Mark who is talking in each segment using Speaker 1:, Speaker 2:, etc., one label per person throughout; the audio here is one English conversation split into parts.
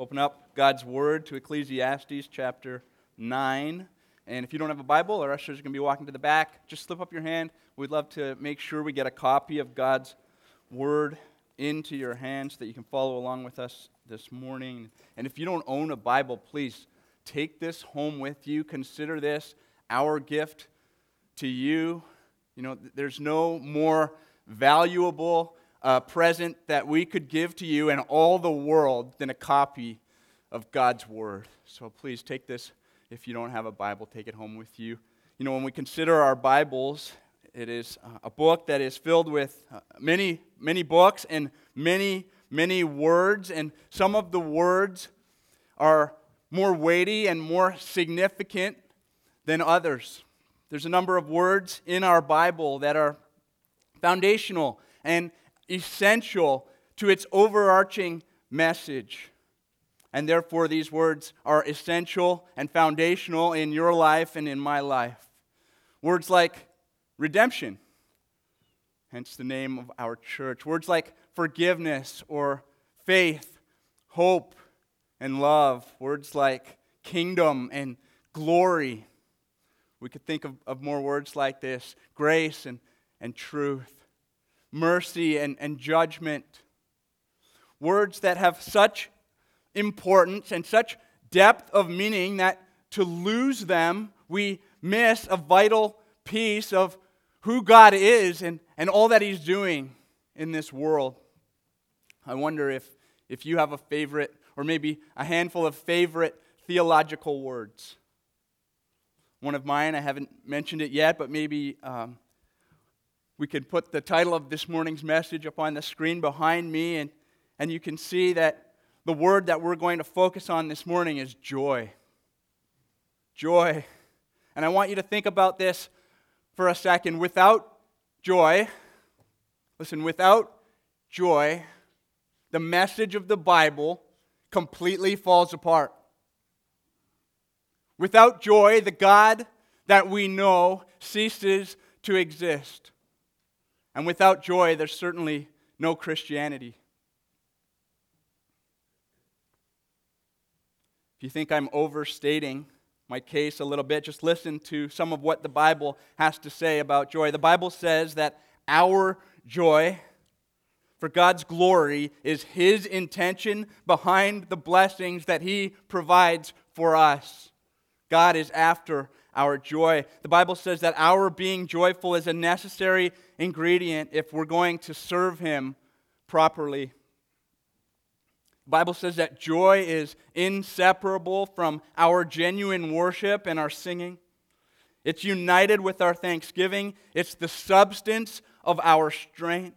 Speaker 1: Open up God's Word to Ecclesiastes chapter 9. And if you don't have a Bible, our ushers are going to be walking to the back. Just slip up your hand. We'd love to make sure we get a copy of God's Word into your hands so that you can follow along with us this morning. And if you don't own a Bible, please take this home with you. Consider this our gift to you. You know, there's no more valuable uh, present that we could give to you and all the world than a copy of God's Word. So please take this. If you don't have a Bible, take it home with you. You know, when we consider our Bibles, it is a book that is filled with uh, many, many books and many, many words. And some of the words are more weighty and more significant than others. There's a number of words in our Bible that are foundational and essential to its overarching message. And therefore, these words are essential and foundational in your life and in my life. Words like redemption, hence the name of our church. Words like forgiveness or faith, hope, and love. Words like kingdom and glory. We could think of, of more words like this grace and, and truth mercy, and, and judgment. Words that have such importance and such depth of meaning that to lose them, we miss a vital piece of who God is and, and all that He's doing in this world. I wonder if, if you have a favorite, or maybe a handful of favorite theological words. One of mine, I haven't mentioned it yet, but maybe um, we could put the title of this morning's message up on the screen behind me, and, and you can see that the word that we're going to focus on this morning is joy. Joy. And I want you to think about this for a second. Without joy, listen, without joy, the message of the Bible completely falls apart. Without joy, the God that we know ceases to exist. And without joy, there's certainly no Christianity. If you think I'm overstating my case a little bit, just listen to some of what the Bible has to say about joy. The Bible says that our joy for God's glory is His intention behind the blessings that He provides for us. God is after our joy. The Bible says that our being joyful is a necessary ingredient if we're going to serve Him properly. The Bible says that joy is inseparable from our genuine worship and our singing. It's united with our thanksgiving. It's the substance of our strength.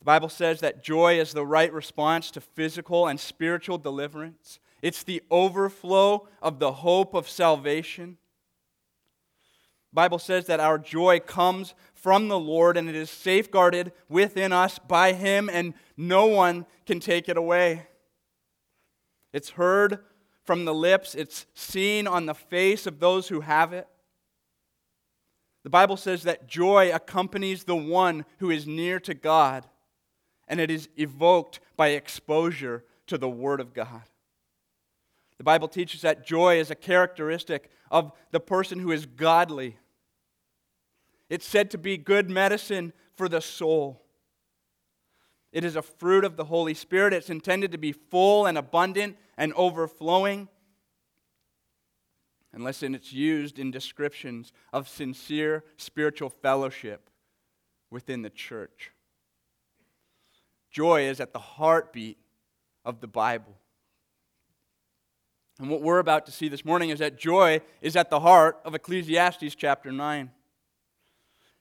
Speaker 1: The Bible says that joy is the right response to physical and spiritual deliverance. It's the overflow of the hope of salvation. Bible says that our joy comes from the Lord and it is safeguarded within us by Him, and no one can take it away. It's heard from the lips, it's seen on the face of those who have it. The Bible says that joy accompanies the one who is near to God, and it is evoked by exposure to the Word of God. The Bible teaches that joy is a characteristic of the person who is godly. It's said to be good medicine for the soul. It is a fruit of the Holy Spirit. It's intended to be full and abundant and overflowing. Listen, it's used in descriptions of sincere spiritual fellowship within the church. Joy is at the heartbeat of the Bible. And what we're about to see this morning is that joy is at the heart of Ecclesiastes chapter 9.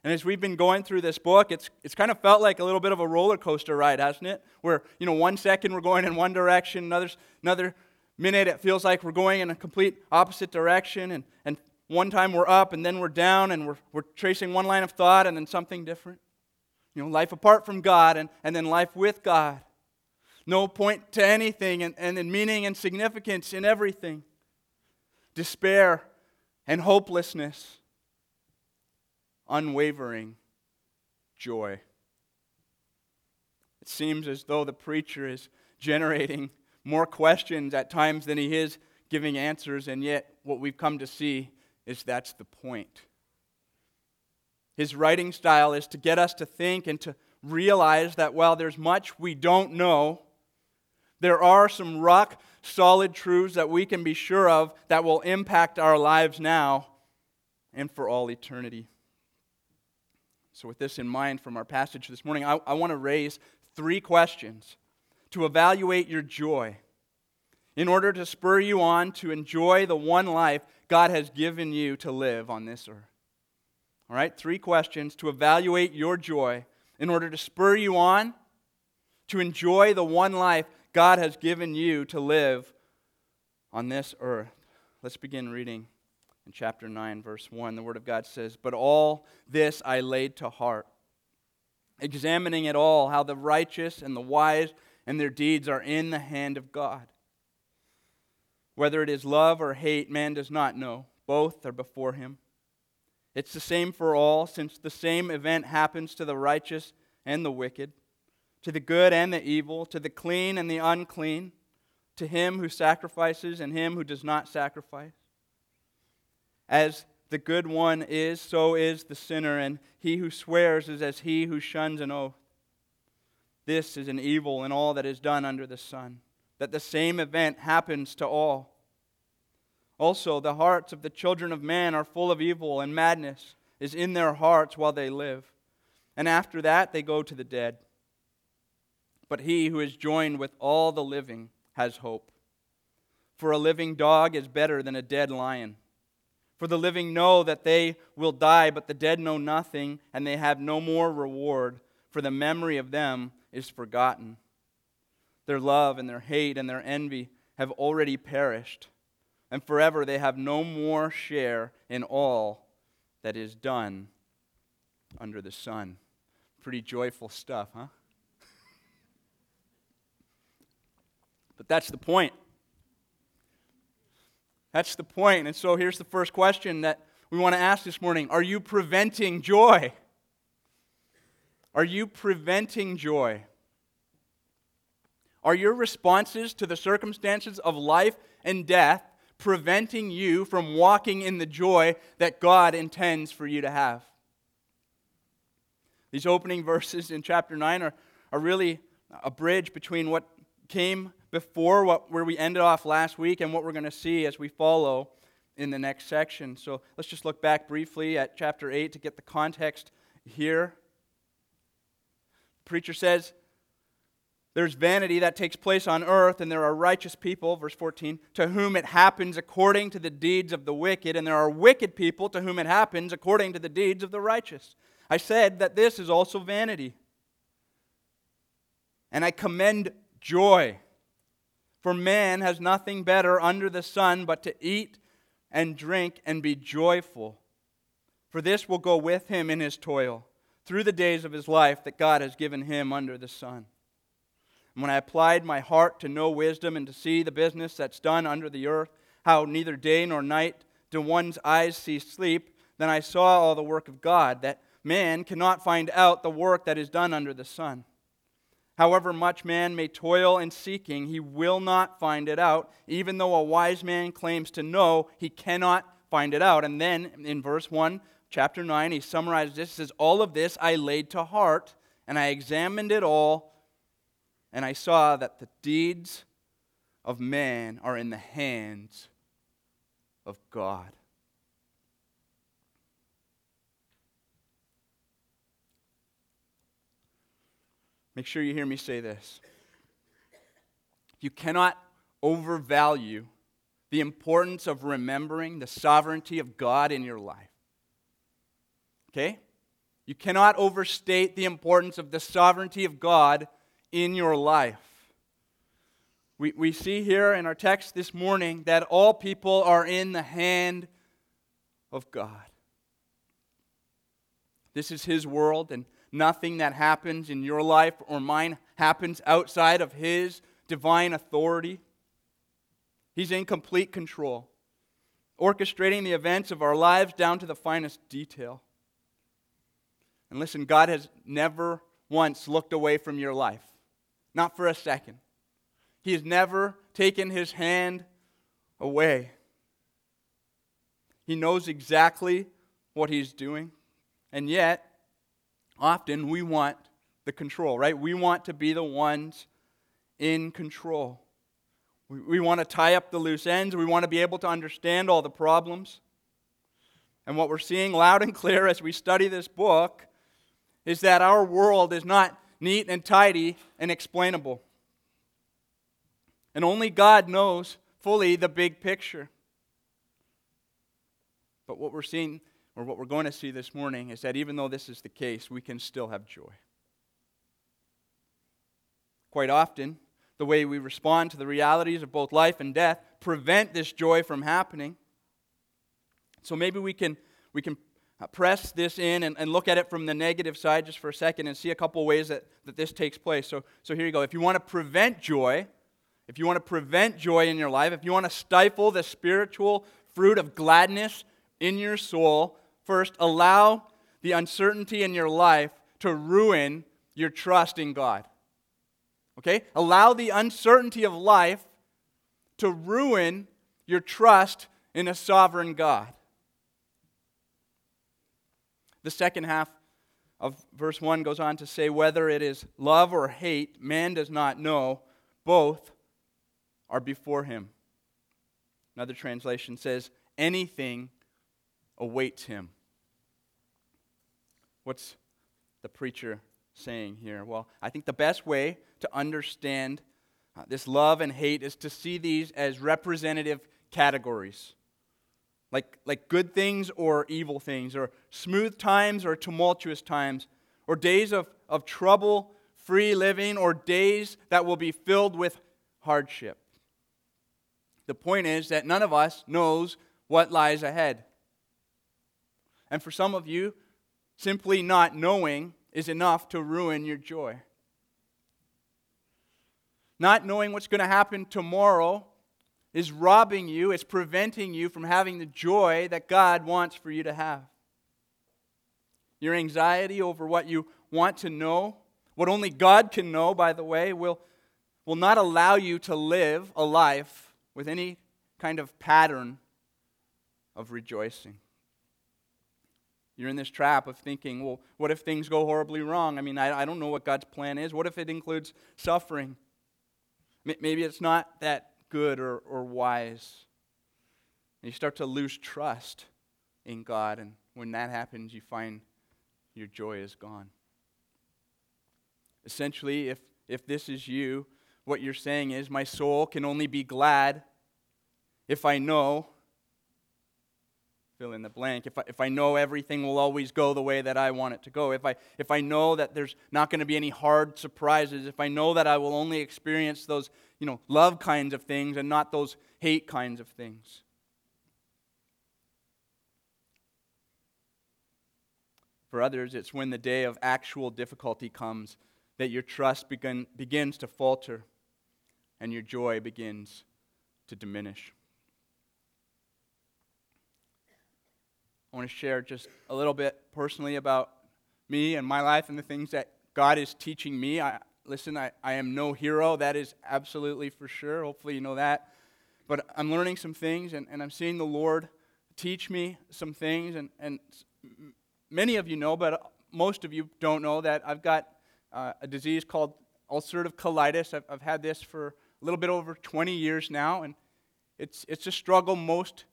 Speaker 1: And as we've been going through this book, it's, it's kind of felt like a little bit of a roller coaster ride, hasn't it? Where, you know, one second we're going in one direction, another, another minute it feels like we're going in a complete opposite direction. And, and one time we're up and then we're down and we're, we're tracing one line of thought and then something different. You know, life apart from God and, and then life with God no point to anything, and, and in meaning and significance in everything. Despair and hopelessness, unwavering joy. It seems as though the preacher is generating more questions at times than he is giving answers, and yet what we've come to see is that's the point. His writing style is to get us to think and to realize that while there's much we don't know, there are some rock solid truths that we can be sure of that will impact our lives now and for all eternity. So, with this in mind from our passage this morning, I, I want to raise three questions to evaluate your joy in order to spur you on to enjoy the one life God has given you to live on this earth. All right, three questions to evaluate your joy in order to spur you on to enjoy the one life God has given you to live on this earth. Let's begin reading in chapter 9, verse 1. The Word of God says, But all this I laid to heart, examining it all, how the righteous and the wise and their deeds are in the hand of God. Whether it is love or hate, man does not know. Both are before him. It's the same for all, since the same event happens to the righteous and the wicked, to the good and the evil, to the clean and the unclean, to him who sacrifices and him who does not sacrifice. As the good one is, so is the sinner, and he who swears is as he who shuns an oath. This is an evil in all that is done under the sun that the same event happens to all. Also, the hearts of the children of man are full of evil, and madness is in their hearts while they live. And after that, they go to the dead. But he who is joined with all the living has hope. For a living dog is better than a dead lion. For the living know that they will die, but the dead know nothing, and they have no more reward, for the memory of them is forgotten. Their love and their hate and their envy have already perished, and forever they have no more share in all that is done under the sun. Pretty joyful stuff, huh? But that's the point. That's the point. And so here's the first question that we want to ask this morning Are you preventing joy? Are you preventing joy? Are your responses to the circumstances of life and death preventing you from walking in the joy that God intends for you to have? These opening verses in chapter 9 are, are really a bridge between what came before, what, where we ended off last week, and what we're going to see as we follow in the next section. So let's just look back briefly at chapter 8 to get the context here. The preacher says, there's vanity that takes place on earth, and there are righteous people, verse 14, to whom it happens according to the deeds of the wicked, and there are wicked people to whom it happens according to the deeds of the righteous. I said that this is also vanity. And I commend joy. For man has nothing better under the sun but to eat and drink and be joyful. For this will go with him in his toil through the days of his life that God has given him under the sun. And when I applied my heart to know wisdom and to see the business that's done under the earth, how neither day nor night do one's eyes see sleep, then I saw all the work of God, that man cannot find out the work that is done under the sun. However much man may toil in seeking, he will not find it out. Even though a wise man claims to know, he cannot find it out. And then in verse 1, chapter 9, he summarizes this. He says, All of this I laid to heart, and I examined it all and I saw that the deeds of man are in the hands of God. Make sure you hear me say this. You cannot overvalue the importance of remembering the sovereignty of God in your life. Okay? You cannot overstate the importance of the sovereignty of God in your life. We, we see here in our text this morning that all people are in the hand of God. This is His world, and nothing that happens in your life or mine happens outside of His divine authority. He's in complete control, orchestrating the events of our lives down to the finest detail. And listen, God has never once looked away from your life. Not for a second. He has never taken his hand away. He knows exactly what he's doing. And yet, often we want the control, right? We want to be the ones in control. We, want to tie up the loose ends. We want to be able to understand all the problems. And what we're seeing loud and clear as we study this book is that our world is not neat and tidy and explainable. And only God knows fully the big picture. But what we're seeing, or what we're going to see this morning, is that even though this is the case, we can still have joy. Quite often, the way we respond to the realities of both life and death prevent this joy from happening. So maybe we can, we can press this in and, and look at it from the negative side just for a second and see a couple ways that, that this takes place. So, so here you go. If you want to prevent joy, if you want to prevent joy in your life, if you want to stifle the spiritual fruit of gladness in your soul, first allow the uncertainty in your life to ruin your trust in God. Okay? Allow the uncertainty of life to ruin your trust in a sovereign God. The second half of verse 1 goes on to say, Whether it is love or hate, man does not know. Both are before him. Another translation says, Anything awaits him. What's the preacher saying here? Well, I think the best way to understand uh, this love and hate is to see these as representative categories. Like, like good things or evil things, or smooth times or tumultuous times, or days of, of trouble, free living, or days that will be filled with hardship. The point is that none of us knows what lies ahead. And for some of you, simply not knowing is enough to ruin your joy. Not knowing what's going to happen tomorrow is robbing you, it's preventing you from having the joy that God wants for you to have. Your anxiety over what you want to know, what only God can know, by the way, will, will not allow you to live a life with any kind of pattern of rejoicing. You're in this trap of thinking, well, what if things go horribly wrong? I mean, I, I don't know what God's plan is. What if it includes suffering? Maybe it's not that good or, or wise. And you start to lose trust in God, and when that happens, you find your joy is gone. Essentially, if, if this is you, what you're saying is, My soul can only be glad if I know fill in the blank. If I, if I know everything will always go the way that I want it to go, if I, if I know that there's not going to be any hard surprises, if I know that I will only experience those you know, love kinds of things and not those hate kinds of things. For others, it's when the day of actual difficulty comes that your trust begin, begins to falter and your joy begins to diminish. I want to share just a little bit personally about me and my life and the things that God is teaching me. I, listen, I, I am no hero. That is absolutely for sure. Hopefully, you know that. But I'm learning some things, and, and I'm seeing the Lord teach me some things. And, and many of you know, but most of you don't know that I've got uh, a disease called ulcerative colitis. I've, I've had this for a little bit over 20 years now, and it's, it's a struggle most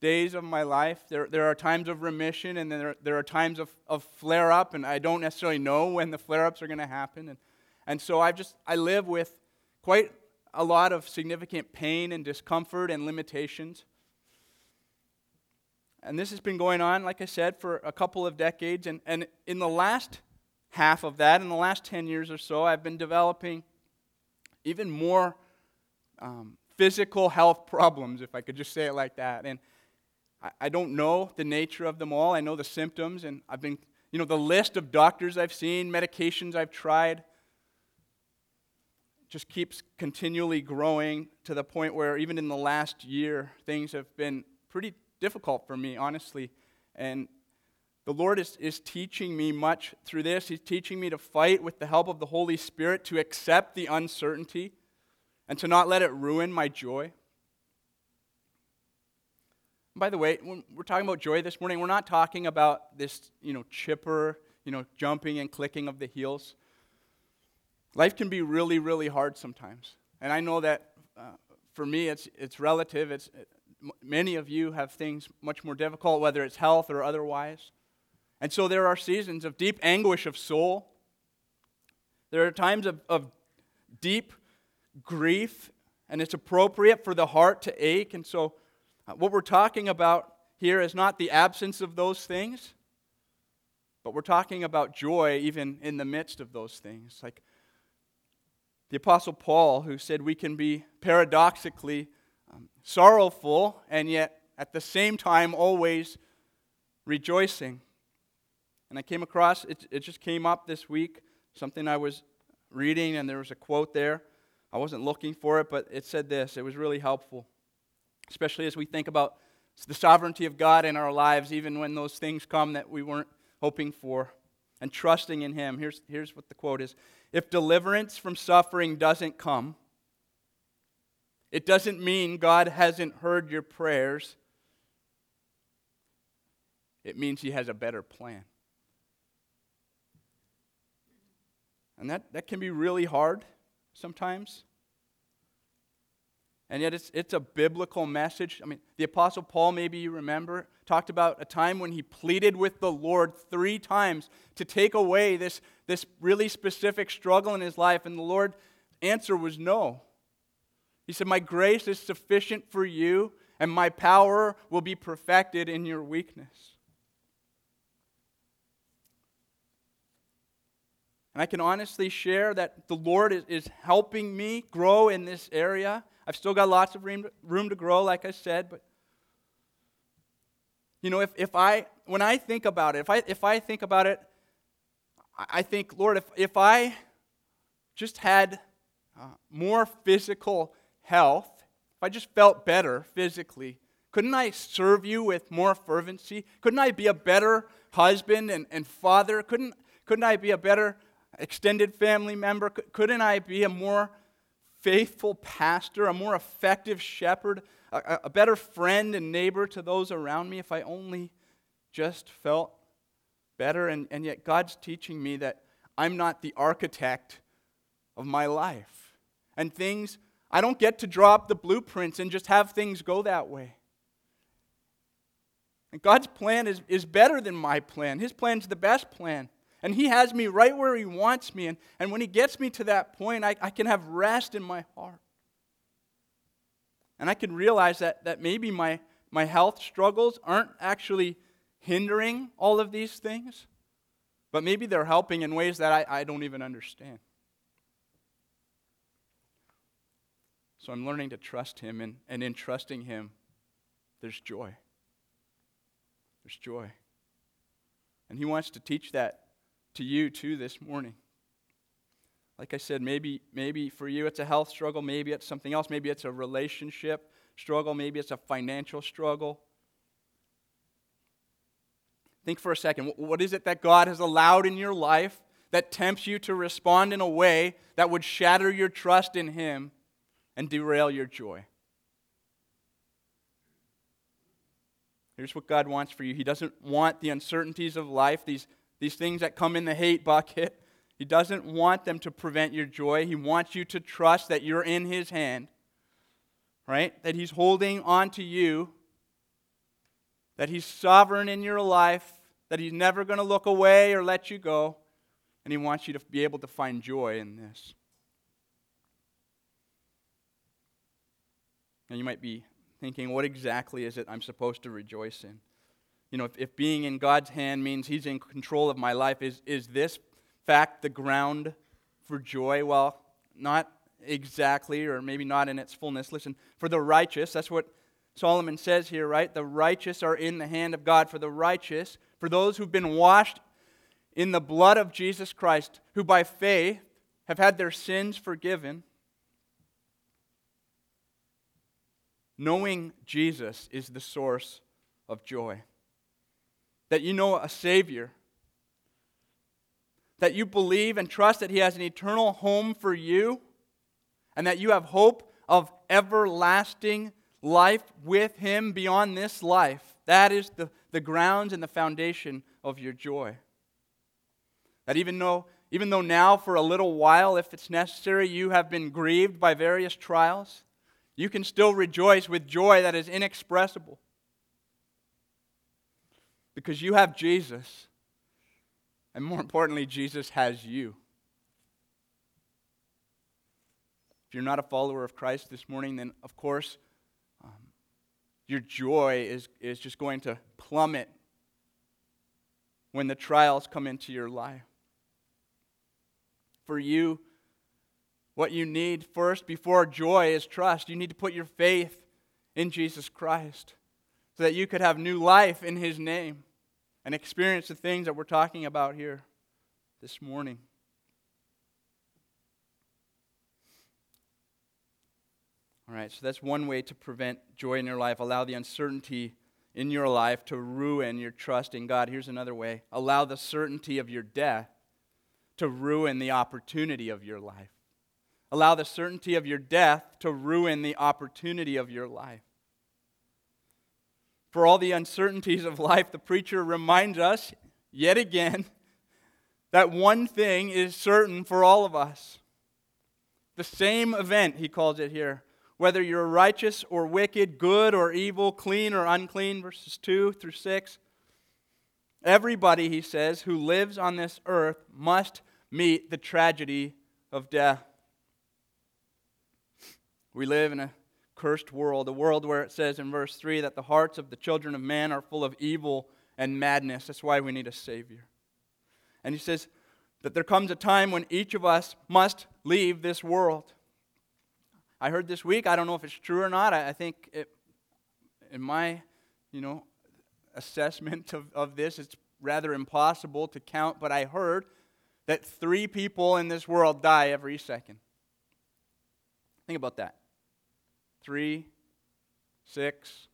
Speaker 1: days of my life. There, there are times of remission and then there, there are times of, of flare up, and I don't necessarily know when the flare ups are going to happen. And, and so I've just, I live with quite a lot of significant pain and discomfort and limitations. And this has been going on, like I said, for a couple of decades. And, and in the last half of that, in the last 10 years or so, I've been developing even more um, physical health problems, if I could just say it like that. And, I, don't know the nature of them all. I know the symptoms, and I've been, you know, the list of doctors I've seen, medications I've tried, just keeps continually growing to the point where even in the last year, things have been pretty difficult for me, honestly. And the Lord is, is teaching me much through this. He's teaching me to fight with the help of the Holy Spirit to accept the uncertainty and to not let it ruin my joy. By the way, when we're talking about joy this morning, we're not talking about this, you know, chipper, you know, jumping and clicking of the heels. Life can be really, really hard sometimes. And I know that uh, for me, it's, it's relative. It's, it, many of you have things much more difficult, whether it's health or otherwise. And so there are seasons of deep anguish of soul. There are times of, of deep grief, and it's appropriate for the heart to ache. And so, uh, what we're talking about here is not the absence of those things, but we're talking about joy even in the midst of those things. Like the Apostle Paul, who said we can be paradoxically um, sorrowful and yet at the same time always rejoicing. And I came across, it, it just came up this week, something I was reading, and there was a quote there. I wasn't looking for it, but it said this. It was really helpful, especially as we think about the sovereignty of God in our lives, even when those things come that we weren't hoping for, and trusting in Him. Here's, here's what the quote is If deliverance from suffering doesn't come, it doesn't mean God hasn't heard your prayers. It means He has a better plan. And that, that can be really hard sometimes. And yet, it's, it's a biblical message. I mean, the Apostle Paul, maybe you remember, talked about a time when he pleaded with the Lord three times to take away this, this really specific struggle in his life, and the Lord's answer was no. He said, My grace is sufficient for you, and my power will be perfected in your weakness. And I can honestly share that the Lord is, is helping me grow in this area. I've still got lots of room, room to grow, like I said, but you know, if, if I, when I think about it, if I, if I think about it, I think, Lord, if, if I just had uh, more physical health, if I just felt better physically, couldn't I serve you with more fervency? Couldn't I be a better husband and, and father? Couldn't, couldn't I be a better extended family member? Couldn't I be a more faithful pastor, a more effective shepherd, a, a better friend and neighbor to those around me if I only just felt better? And, and yet, God's teaching me that I'm not the architect of my life. And things, I don't get to draw up the blueprints and just have things go that way. And God's plan is, is better than my plan. His plan is the best plan. And He has me right where He wants me. And, and when He gets me to that point, I, I can have rest in my heart. And I can realize that, that maybe my, my health struggles aren't actually hindering all of these things, but maybe they're helping in ways that I, I don't even understand. So I'm learning to trust Him, and, and in trusting Him, there's joy. There's joy. And He wants to teach that to you too this morning. Like I said, maybe, maybe for you it's a health struggle, maybe it's something else, maybe it's a relationship struggle, maybe it's a financial struggle. Think for a second what is it that God has allowed in your life that tempts you to respond in a way that would shatter your trust in Him and derail your joy? Here's what God wants for you He doesn't want the uncertainties of life, these these things that come in the hate bucket. He doesn't want them to prevent your joy. He wants you to trust that you're in His hand, right? That He's holding on to you, that He's sovereign in your life, that He's never going to look away or let you go, and He wants you to be able to find joy in this. And you might be thinking, what exactly is it I'm supposed to rejoice in? You know, if, if being in God's hand means He's in control of my life, is, is this fact the ground for joy? Well, not exactly, or maybe not in its fullness. Listen, for the righteous, that's what Solomon says here, right? The righteous are in the hand of God. For the righteous, for those who've been washed in the blood of Jesus Christ, who by faith have had their sins forgiven, knowing Jesus is the source of joy that you know a Savior, that you believe and trust that He has an eternal home for you, and that you have hope of everlasting life with Him beyond this life. That is the, the grounds and the foundation of your joy. That even though, even though now, for a little while, if it's necessary, you have been grieved by various trials, you can still rejoice with joy that is inexpressible. Because you have Jesus. And more importantly, Jesus has you. If you're not a follower of Christ this morning, then of course, um, your joy is, is just going to plummet when the trials come into your life. For you, what you need first before joy is trust. You need to put your faith in Jesus Christ so that you could have new life in His name and experience the things that we're talking about here this morning. All right, so that's one way to prevent joy in your life. Allow the uncertainty in your life to ruin your trust in God. Here's another way allow the certainty of your death to ruin the opportunity of your life. Allow the certainty of your death to ruin the opportunity of your life. For all the uncertainties of life, the preacher reminds us yet again that one thing is certain for all of us. The same event, he calls it here. Whether you're righteous or wicked, good or evil, clean or unclean, verses 2 through 6. Everybody, he says, who lives on this earth must meet the tragedy of death. We live in a cursed world, a world where it says in verse 3 that the hearts of the children of man are full of evil and madness. That's why we need a Savior. And he says that there comes a time when each of us must leave this world. I heard this week, I don't know if it's true or not. I, think it, in my, you know, assessment of, of this, it's rather impossible to count, but I heard that three people in this world die every second. Think about that three, six,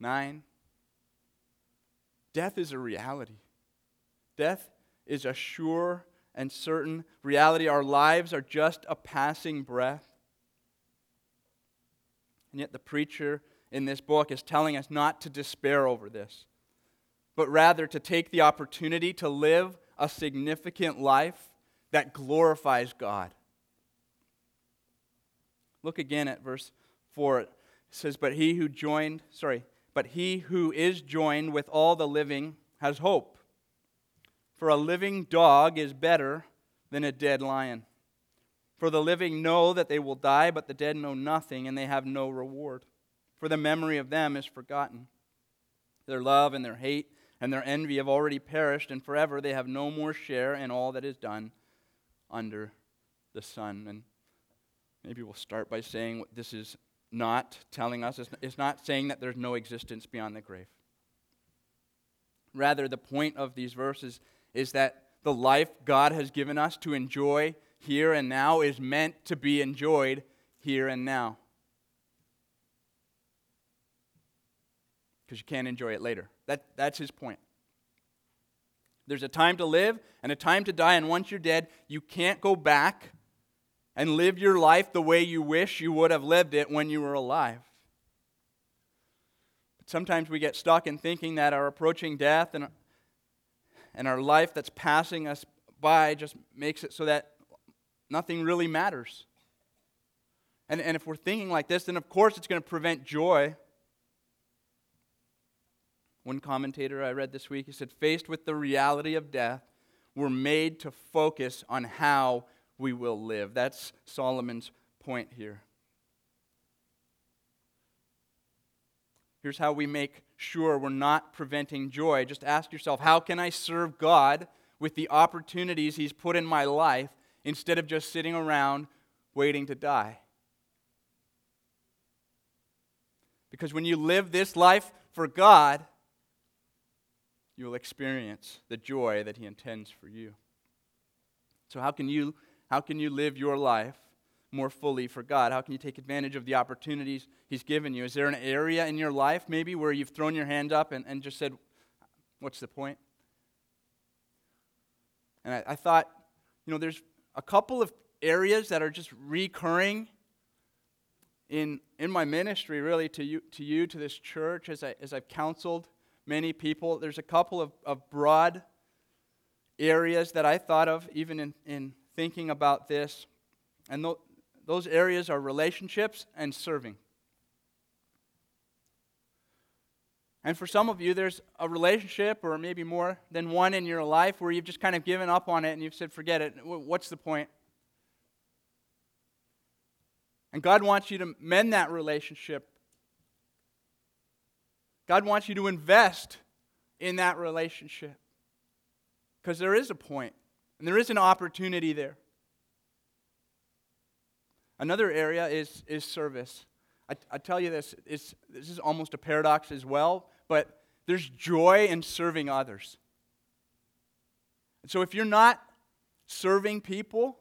Speaker 1: nine. Death is a reality. Death is a sure and certain reality. Our lives are just a passing breath. And yet, the preacher in this book is telling us not to despair over this, but rather to take the opportunity to live a significant life that glorifies God. Look again at verse 4. It says, But he who joined, sorry, but he who is joined with all the living has hope. For a living dog is better than a dead lion. For the living know that they will die, but the dead know nothing, and they have no reward. For the memory of them is forgotten. Their love and their hate and their envy have already perished, and forever they have no more share in all that is done under the sun. And maybe we'll start by saying what this is not telling us, it's not saying that there's no existence beyond the grave. Rather, the point of these verses is that the life God has given us to enjoy here and now is meant to be enjoyed here and now. Because you can't enjoy it later. That, that's his point. There's a time to live and a time to die, and once you're dead, you can't go back and live your life the way you wish you would have lived it when you were alive. But sometimes we get stuck in thinking that our approaching death and, and our life that's passing us by just makes it so that nothing really matters. And, and if we're thinking like this, then of course it's going to prevent joy. One commentator I read this week, he said, faced with the reality of death, we're made to focus on how we will live. That's Solomon's point here. Here's how we make sure we're not preventing joy. Just ask yourself how can I serve God with the opportunities He's put in my life instead of just sitting around waiting to die? Because when you live this life for God, you will experience the joy that He intends for you. So, how can you how can you live your life more fully for God? How can you take advantage of the opportunities He's given you? Is there an area in your life maybe where you've thrown your hand up and, and just said, What's the point? And I, I thought, you know, there's a couple of areas that are just recurring in, in my ministry, really, to you, to you, to this church, as, I, as I've counseled many people, there's a couple of, of broad areas that I thought of even in, in thinking about this. And th- those areas are relationships and serving. And for some of you, there's a relationship, or maybe more than one in your life, where you've just kind of given up on it and you've said, forget it. What's the point? And God wants you to mend that relationship. God wants you to invest in that relationship. Because there is a point, and there is an opportunity there. Another area is, is service. I, I tell you this, this is almost a paradox as well, but there's joy in serving others. And so if you're not serving people,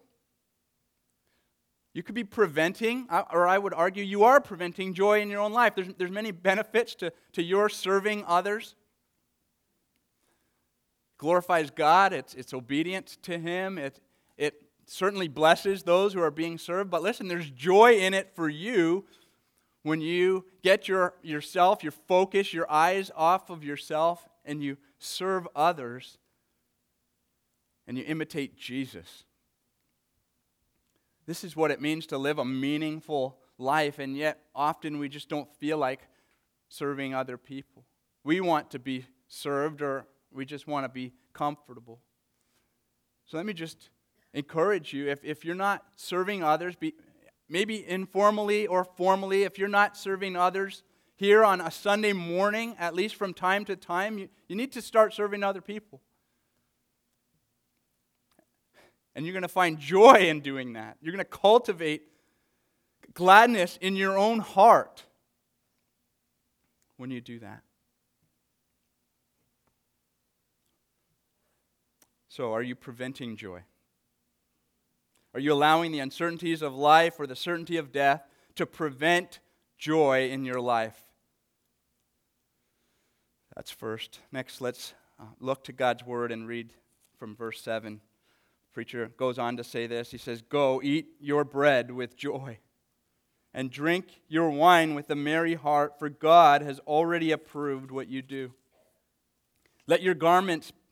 Speaker 1: you could be preventing, or I would argue you are preventing joy in your own life. There's, there's many benefits to, to your serving others. Glorifies God, it's, it's obedient to Him, it, it certainly blesses those who are being served. But listen, there's joy in it for you when you get your, yourself, your focus, your eyes off of yourself, and you serve others and you imitate Jesus. This is what it means to live a meaningful life, and yet often we just don't feel like serving other people. We want to be served, or we just want to be comfortable. So let me just encourage you if, if you're not serving others, be, maybe informally or formally, if you're not serving others here on a Sunday morning, at least from time to time, you, you need to start serving other people. And you're going to find joy in doing that. You're going to cultivate gladness in your own heart when you do that. So, are you preventing joy? Are you allowing the uncertainties of life or the certainty of death to prevent joy in your life? That's first. Next, let's uh, look to God's word and read from verse 7 preacher goes on to say this. He says, Go eat your bread with joy and drink your wine with a merry heart, for God has already approved what you do. Let your garments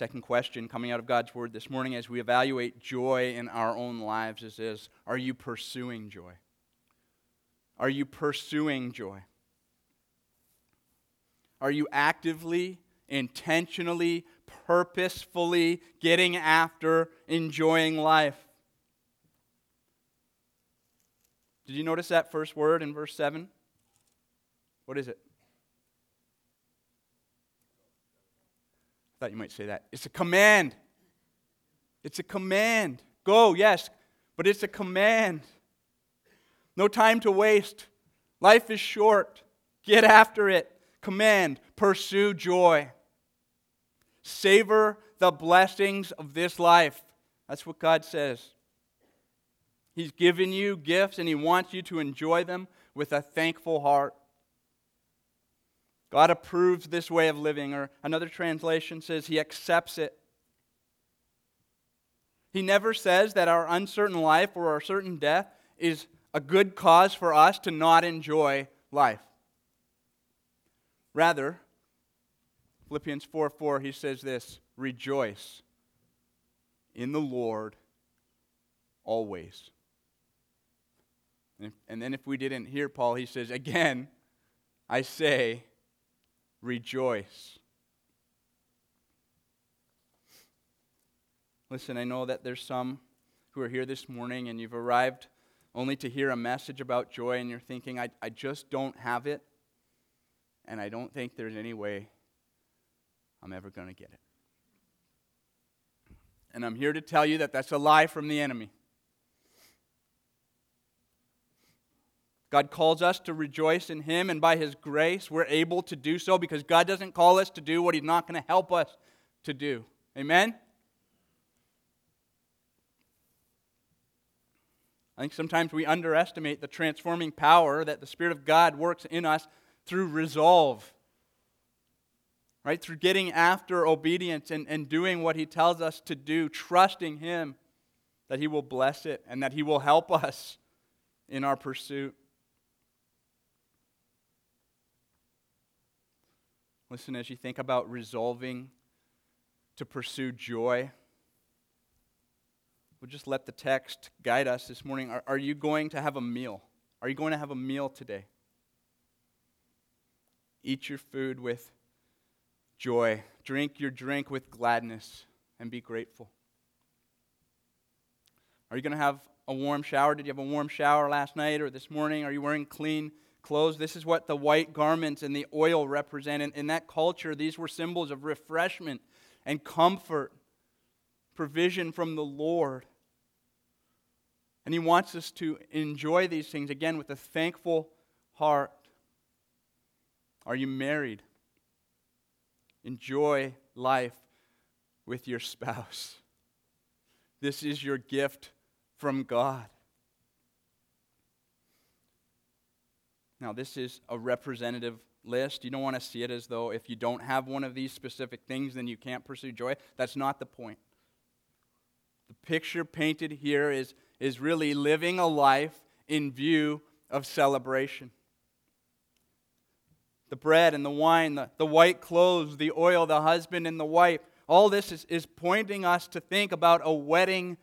Speaker 1: Second question coming out of God's Word this morning as we evaluate joy in our own lives is this Are you pursuing joy? Are you pursuing joy? Are you actively, intentionally purposefully getting after enjoying life. Did you notice that first word in verse 7? What is it? Thought you might say that. It's a command. It's a command. Go, yes, but it's a command. No time to waste. Life is short. Get after it. Command. Pursue joy. Savor the blessings of this life. That's what God says. He's given you gifts and He wants you to enjoy them with a thankful heart. God approves this way of living, or another translation says He accepts it. He never says that our uncertain life or our certain death is a good cause for us to not enjoy life. Rather, Philippians 4 4, he says this Rejoice in the Lord always. And, then if we didn't hear Paul, he says, Again, I say, rejoice. Listen, I know that there's some who are here this morning and you've arrived only to hear a message about joy and you're thinking, I, I just don't have it, and I don't think there's any way I'm ever going to get it. And I'm here to tell you that that's a lie from the enemy. God calls us to rejoice in Him, and by His grace, we're able to do so because God doesn't call us to do what He's not going to help us to do. Amen? I think sometimes we underestimate the transforming power that the Spirit of God works in us through resolve, right? Through getting after obedience and, and doing what He tells us to do, trusting Him that He will bless it and that He will help us in our pursuit. Listen, as you think about resolving to pursue joy, we'll just let the text guide us this morning. Are, are you going to have a meal? Are you going to have a meal today? Eat your food with joy, drink your drink with gladness, and be grateful. Are you going to have a warm shower? Did you have a warm shower last night or this morning? Are you wearing clean clothes. This is what the white garments and the oil represent. In, in that culture, these were symbols of refreshment and comfort, provision from the Lord. And He wants us to enjoy these things again with a thankful heart. Are you married? Enjoy life with your spouse. This is your gift from God. Now, this is a representative list. You don't want to see it as though if you don't have one of these specific things, then you can't pursue joy. That's not the point. The picture painted here is, is really living a life in view of celebration. The bread and the wine, the, the white clothes, the oil, the husband and the wife, all this is, is pointing us to think about a wedding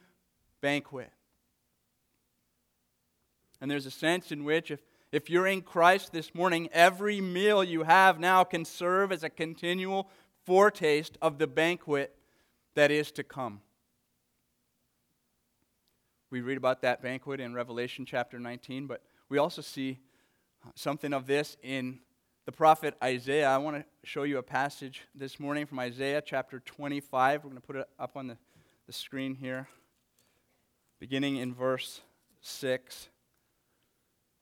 Speaker 1: banquet. And there's a sense in which if if you're in Christ this morning, every meal you have now can serve as a continual foretaste of the banquet that is to come. We read about that banquet in Revelation chapter 19, but we also see something of this in the prophet Isaiah. I want to show you a passage this morning from Isaiah chapter 25. We're going to put it up on the, the screen here, beginning in verse 6.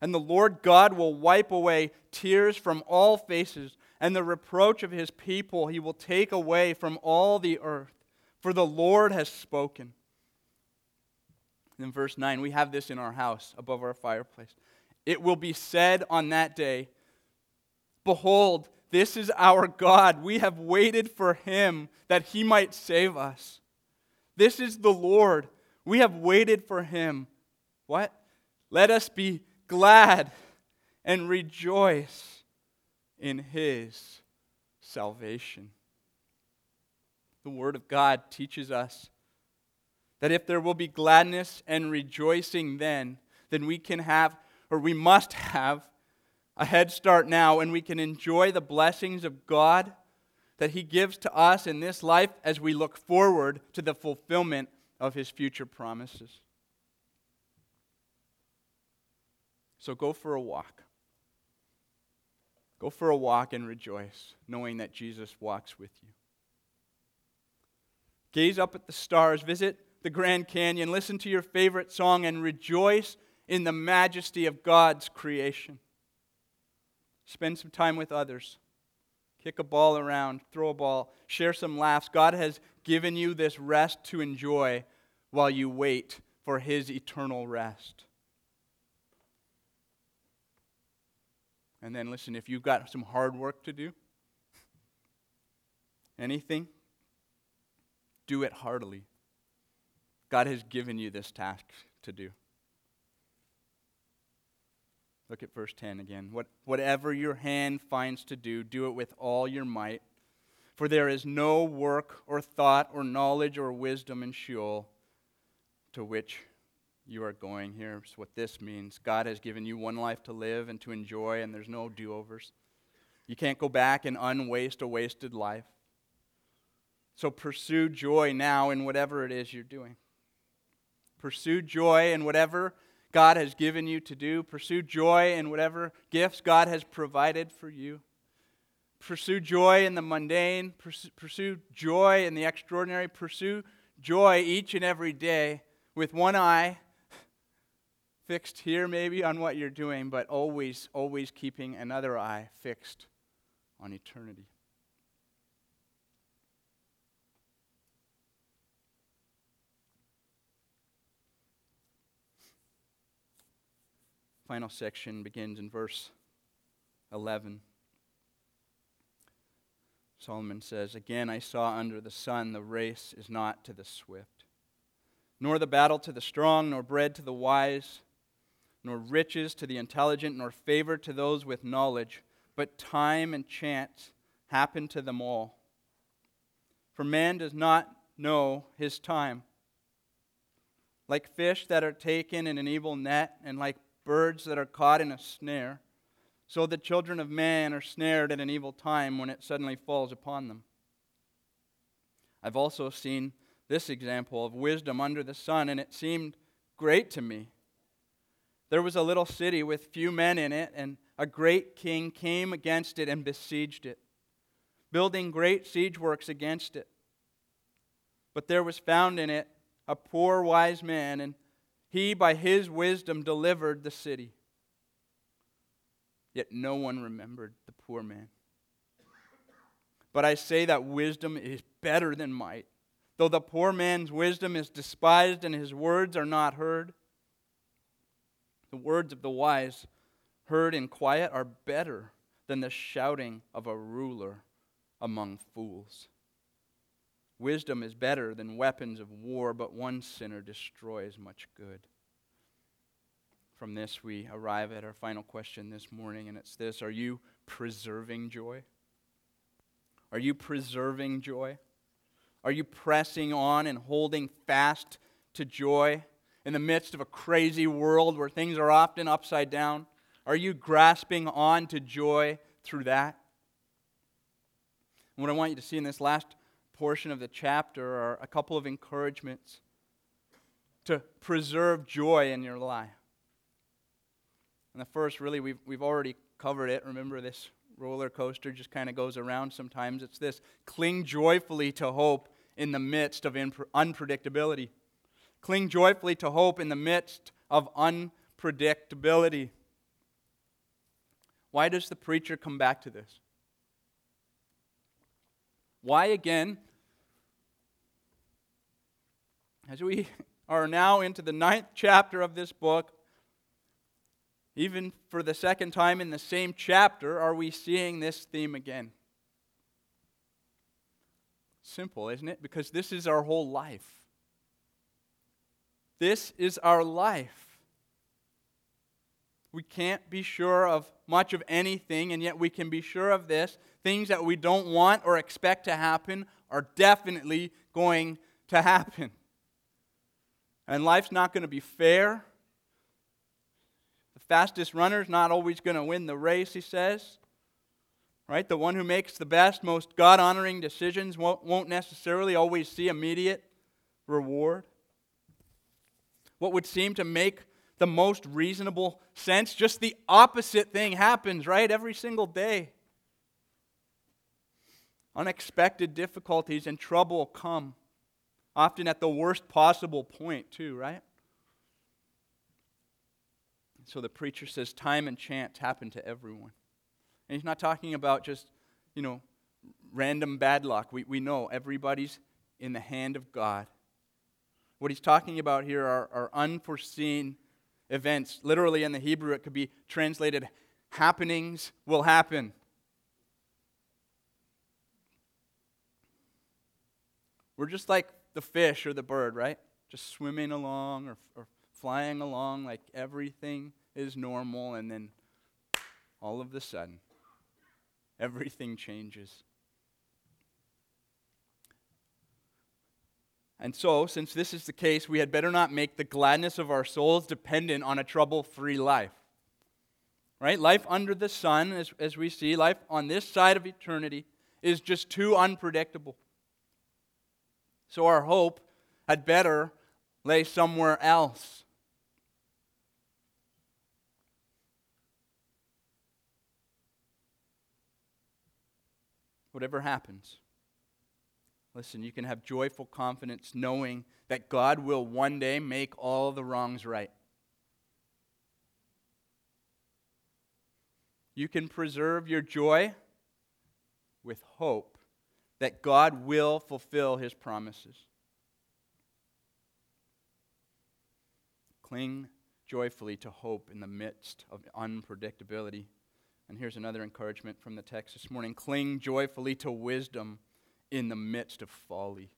Speaker 1: And the Lord God will wipe away tears from all faces, and the reproach of his people he will take away from all the earth. For the Lord has spoken. In verse 9, we have this in our house above our fireplace. It will be said on that day, Behold, this is our God. We have waited for him that he might save us. This is the Lord. We have waited for him. What? Let us be glad and rejoice in his salvation. The Word of God teaches us that if there will be gladness and rejoicing then, then we can have, or we must have, a head start now and we can enjoy the blessings of God that He gives to us in this life as we look forward to the fulfillment of His future promises. So go for a walk. Go for a walk and rejoice, knowing that Jesus walks with you. Gaze up at the stars, visit the Grand Canyon, listen to your favorite song, and rejoice in the majesty of God's creation. Spend some time with others. Kick a ball around, throw a ball, share some laughs. God has given you this rest to enjoy while you wait for His eternal rest. And then listen, if you've got some hard work to do, anything, do it heartily. God has given you this task to do. Look at verse 10 again. What, whatever your hand finds to do, do it with all your might. For there is no work or thought or knowledge or wisdom in Sheol to which you are going. Here's what this means God has given you one life to live and to enjoy, and there's no do overs. You can't go back and unwaste a wasted life. So pursue joy now in whatever it is you're doing. Pursue joy in whatever God has given you to do. Pursue joy in whatever gifts God has provided for you. Pursue joy in the mundane. Pursue, pursue joy in the extraordinary. Pursue joy each and every day with one eye fixed here, maybe on what you're doing, but always, always keeping another eye fixed on eternity. Final section begins in verse 11. Solomon says, Again I saw under the sun the race is not to the swift, nor the battle to the strong, nor bread to the wise, nor riches to the intelligent, nor favor to those with knowledge, but time and chance happen to them all. For man does not know his time. Like fish that are taken in an evil net, and like birds that are caught in a snare. So the children of man are snared at an evil time when it suddenly falls upon them. I've also seen this example of wisdom under the sun, and it seemed great to me. There was a little city with few men in it, and a great king came against it and besieged it, building great siege works against it. But there was found in it a poor wise man, and he, by his wisdom, delivered the city. Yet no one remembered the poor man. But I say that wisdom is better than might. Though the poor man's wisdom is despised and his words are not heard, the words of the wise, heard in quiet, are better than the shouting of a ruler among fools. Wisdom is better than weapons of war, but one sinner destroys much good. From this, we arrive at our final question this morning, and it's this Are you preserving joy? Are you preserving joy? Are you pressing on and holding fast to joy in the midst of a crazy world where things are often upside down? Are you grasping on to joy through that? And what I want you to see in this last portion of the chapter are a couple of encouragements to preserve joy in your life. And the first, really, we've, we've already covered it. Remember, this roller coaster just kind of goes around sometimes. It's this cling joyfully to hope in the midst of unpredictability. Cling joyfully to hope in the midst of unpredictability. Why does the preacher come back to this? Why again As we are now into the ninth chapter of this book, even for the second time in the same chapter, are we seeing this theme again? Simple, isn't it? Because this is our whole life. This is our life. We can't be sure of much of anything, and yet we can be sure of this. Things that we don't want or expect to happen are definitely going to happen. And life's not going to be fair. The fastest runner is not always going to win the race, he says. Right? The one who makes the best, most God honoring decisions won't, won't necessarily always see immediate reward. What would seem to make the most reasonable sense, just the opposite thing happens, right? Every single day. Unexpected difficulties and trouble come often at the worst possible point, too, right? So the preacher says time and chance happen to everyone. And he's not talking about just, you know, random bad luck. We, we know everybody's in the hand of God. What he's talking about here are, are unforeseen events. Literally in the Hebrew, it could be translated happenings will happen. We're just like the fish or the bird, right? Just swimming along or, or flying along like everything is normal, and then all of a sudden, everything changes. And so, since this is the case, we had better not make the gladness of our souls dependent on a trouble free life. Right? Life under the sun, as, as we see, life on this side of eternity, is just too unpredictable. So, our hope had better lay somewhere else. Whatever happens, listen, you can have joyful confidence knowing that God will one day make all the wrongs right. You can preserve your joy with hope that God will fulfill his promises. Cling joyfully to hope in the midst of unpredictability. And here's another encouragement from the text this morning cling joyfully to wisdom in the midst of folly.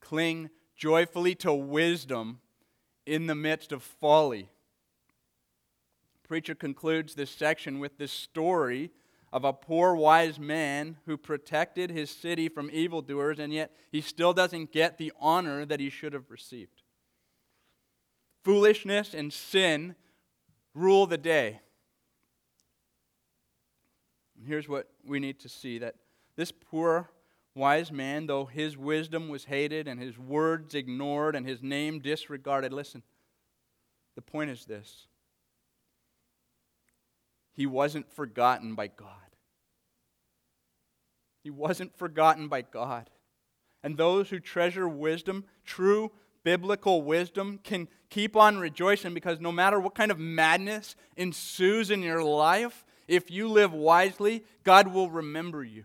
Speaker 1: Cling joyfully to wisdom in the midst of folly. Preacher concludes this section with this story of a poor wise man who protected his city from evildoers, and yet he still doesn't get the honor that he should have received. Foolishness and sin rule the day. And here's what we need to see that this poor wise man, though his wisdom was hated and his words ignored and his name disregarded, listen, the point is this he wasn't forgotten by God. He wasn't forgotten by God. And those who treasure wisdom, true biblical wisdom, can keep on rejoicing because no matter what kind of madness ensues in your life, if you live wisely, God will remember you.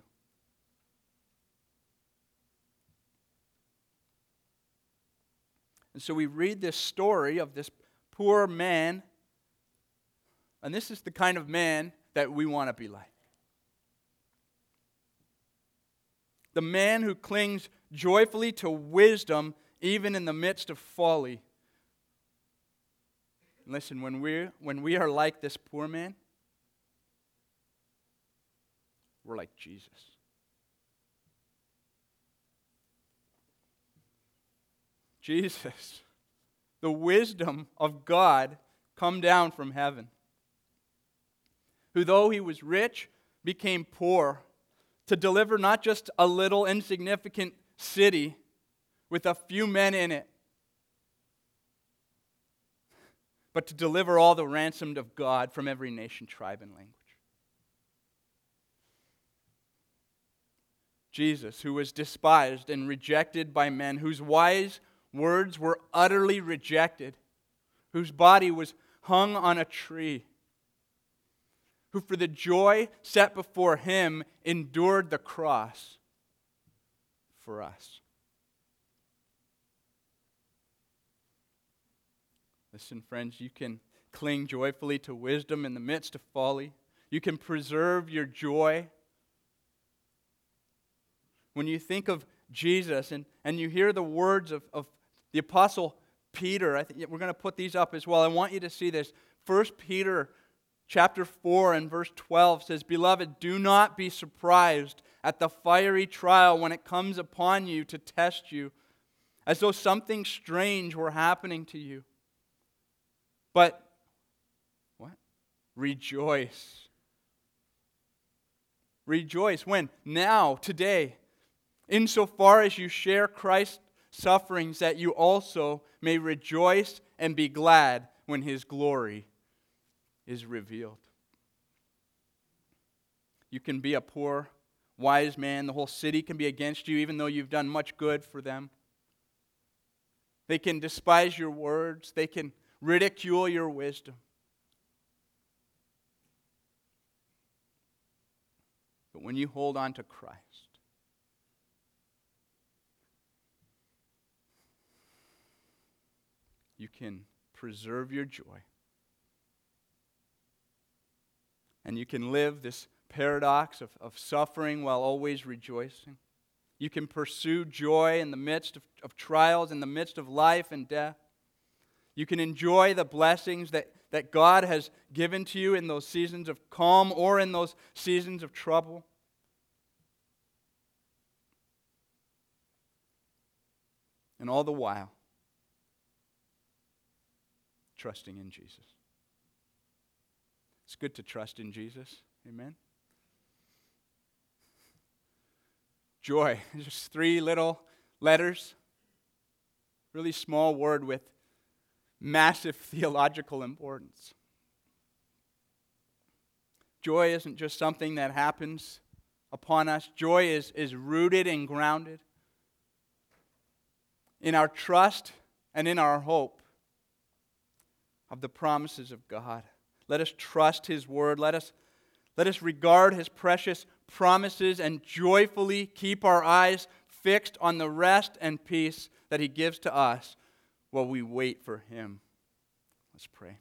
Speaker 1: And so we read this story of this poor man, and this is the kind of man that we want to be like. the man who clings joyfully to wisdom even in the midst of folly. Listen, when, we when we are like this poor man, we're like Jesus. Jesus, the wisdom of God come down from heaven, who though he was rich, became poor to deliver not just a little insignificant city with a few men in it, but to deliver all the ransomed of God from every nation, tribe, and language. Jesus, who was despised and rejected by men, whose wise words were utterly rejected, whose body was hung on a tree who for the joy set before him endured the cross for us. Listen, friends, you can cling joyfully to wisdom in the midst of folly. You can preserve your joy. When you think of Jesus and, and you hear the words of, of the Apostle Peter, I think we're going to put these up as well. I want you to see this. First Peter chapter 4 and verse 12 says, Beloved, do not be surprised at the fiery trial when it comes upon you to test you, as though something strange were happening to you. But, what? Rejoice. Rejoice. When? Now, today. Insofar as you share Christ's sufferings, that you also may rejoice and be glad when his glory is revealed. You can be a poor, wise man. The whole city can be against you, even though you've done much good for them. They can despise your words, they can ridicule your wisdom. But when you hold on to Christ, you can preserve your joy and you can live this paradox of, of suffering while always rejoicing. You can pursue joy in the midst of, of trials, in the midst of life and death. You can enjoy the blessings that, that God has given to you in those seasons of calm or in those seasons of trouble. And all the while, trusting in Jesus. It's good to trust in Jesus. Amen. Joy. Just three little letters. Really small word with massive theological importance. Joy isn't just something that happens upon us, joy is, is rooted and grounded in our trust and in our hope of the promises of God. Let us trust His word. Let us, let us regard His precious promises and joyfully keep our eyes fixed on the rest and peace that He gives to us while we wait for Him. Let's pray.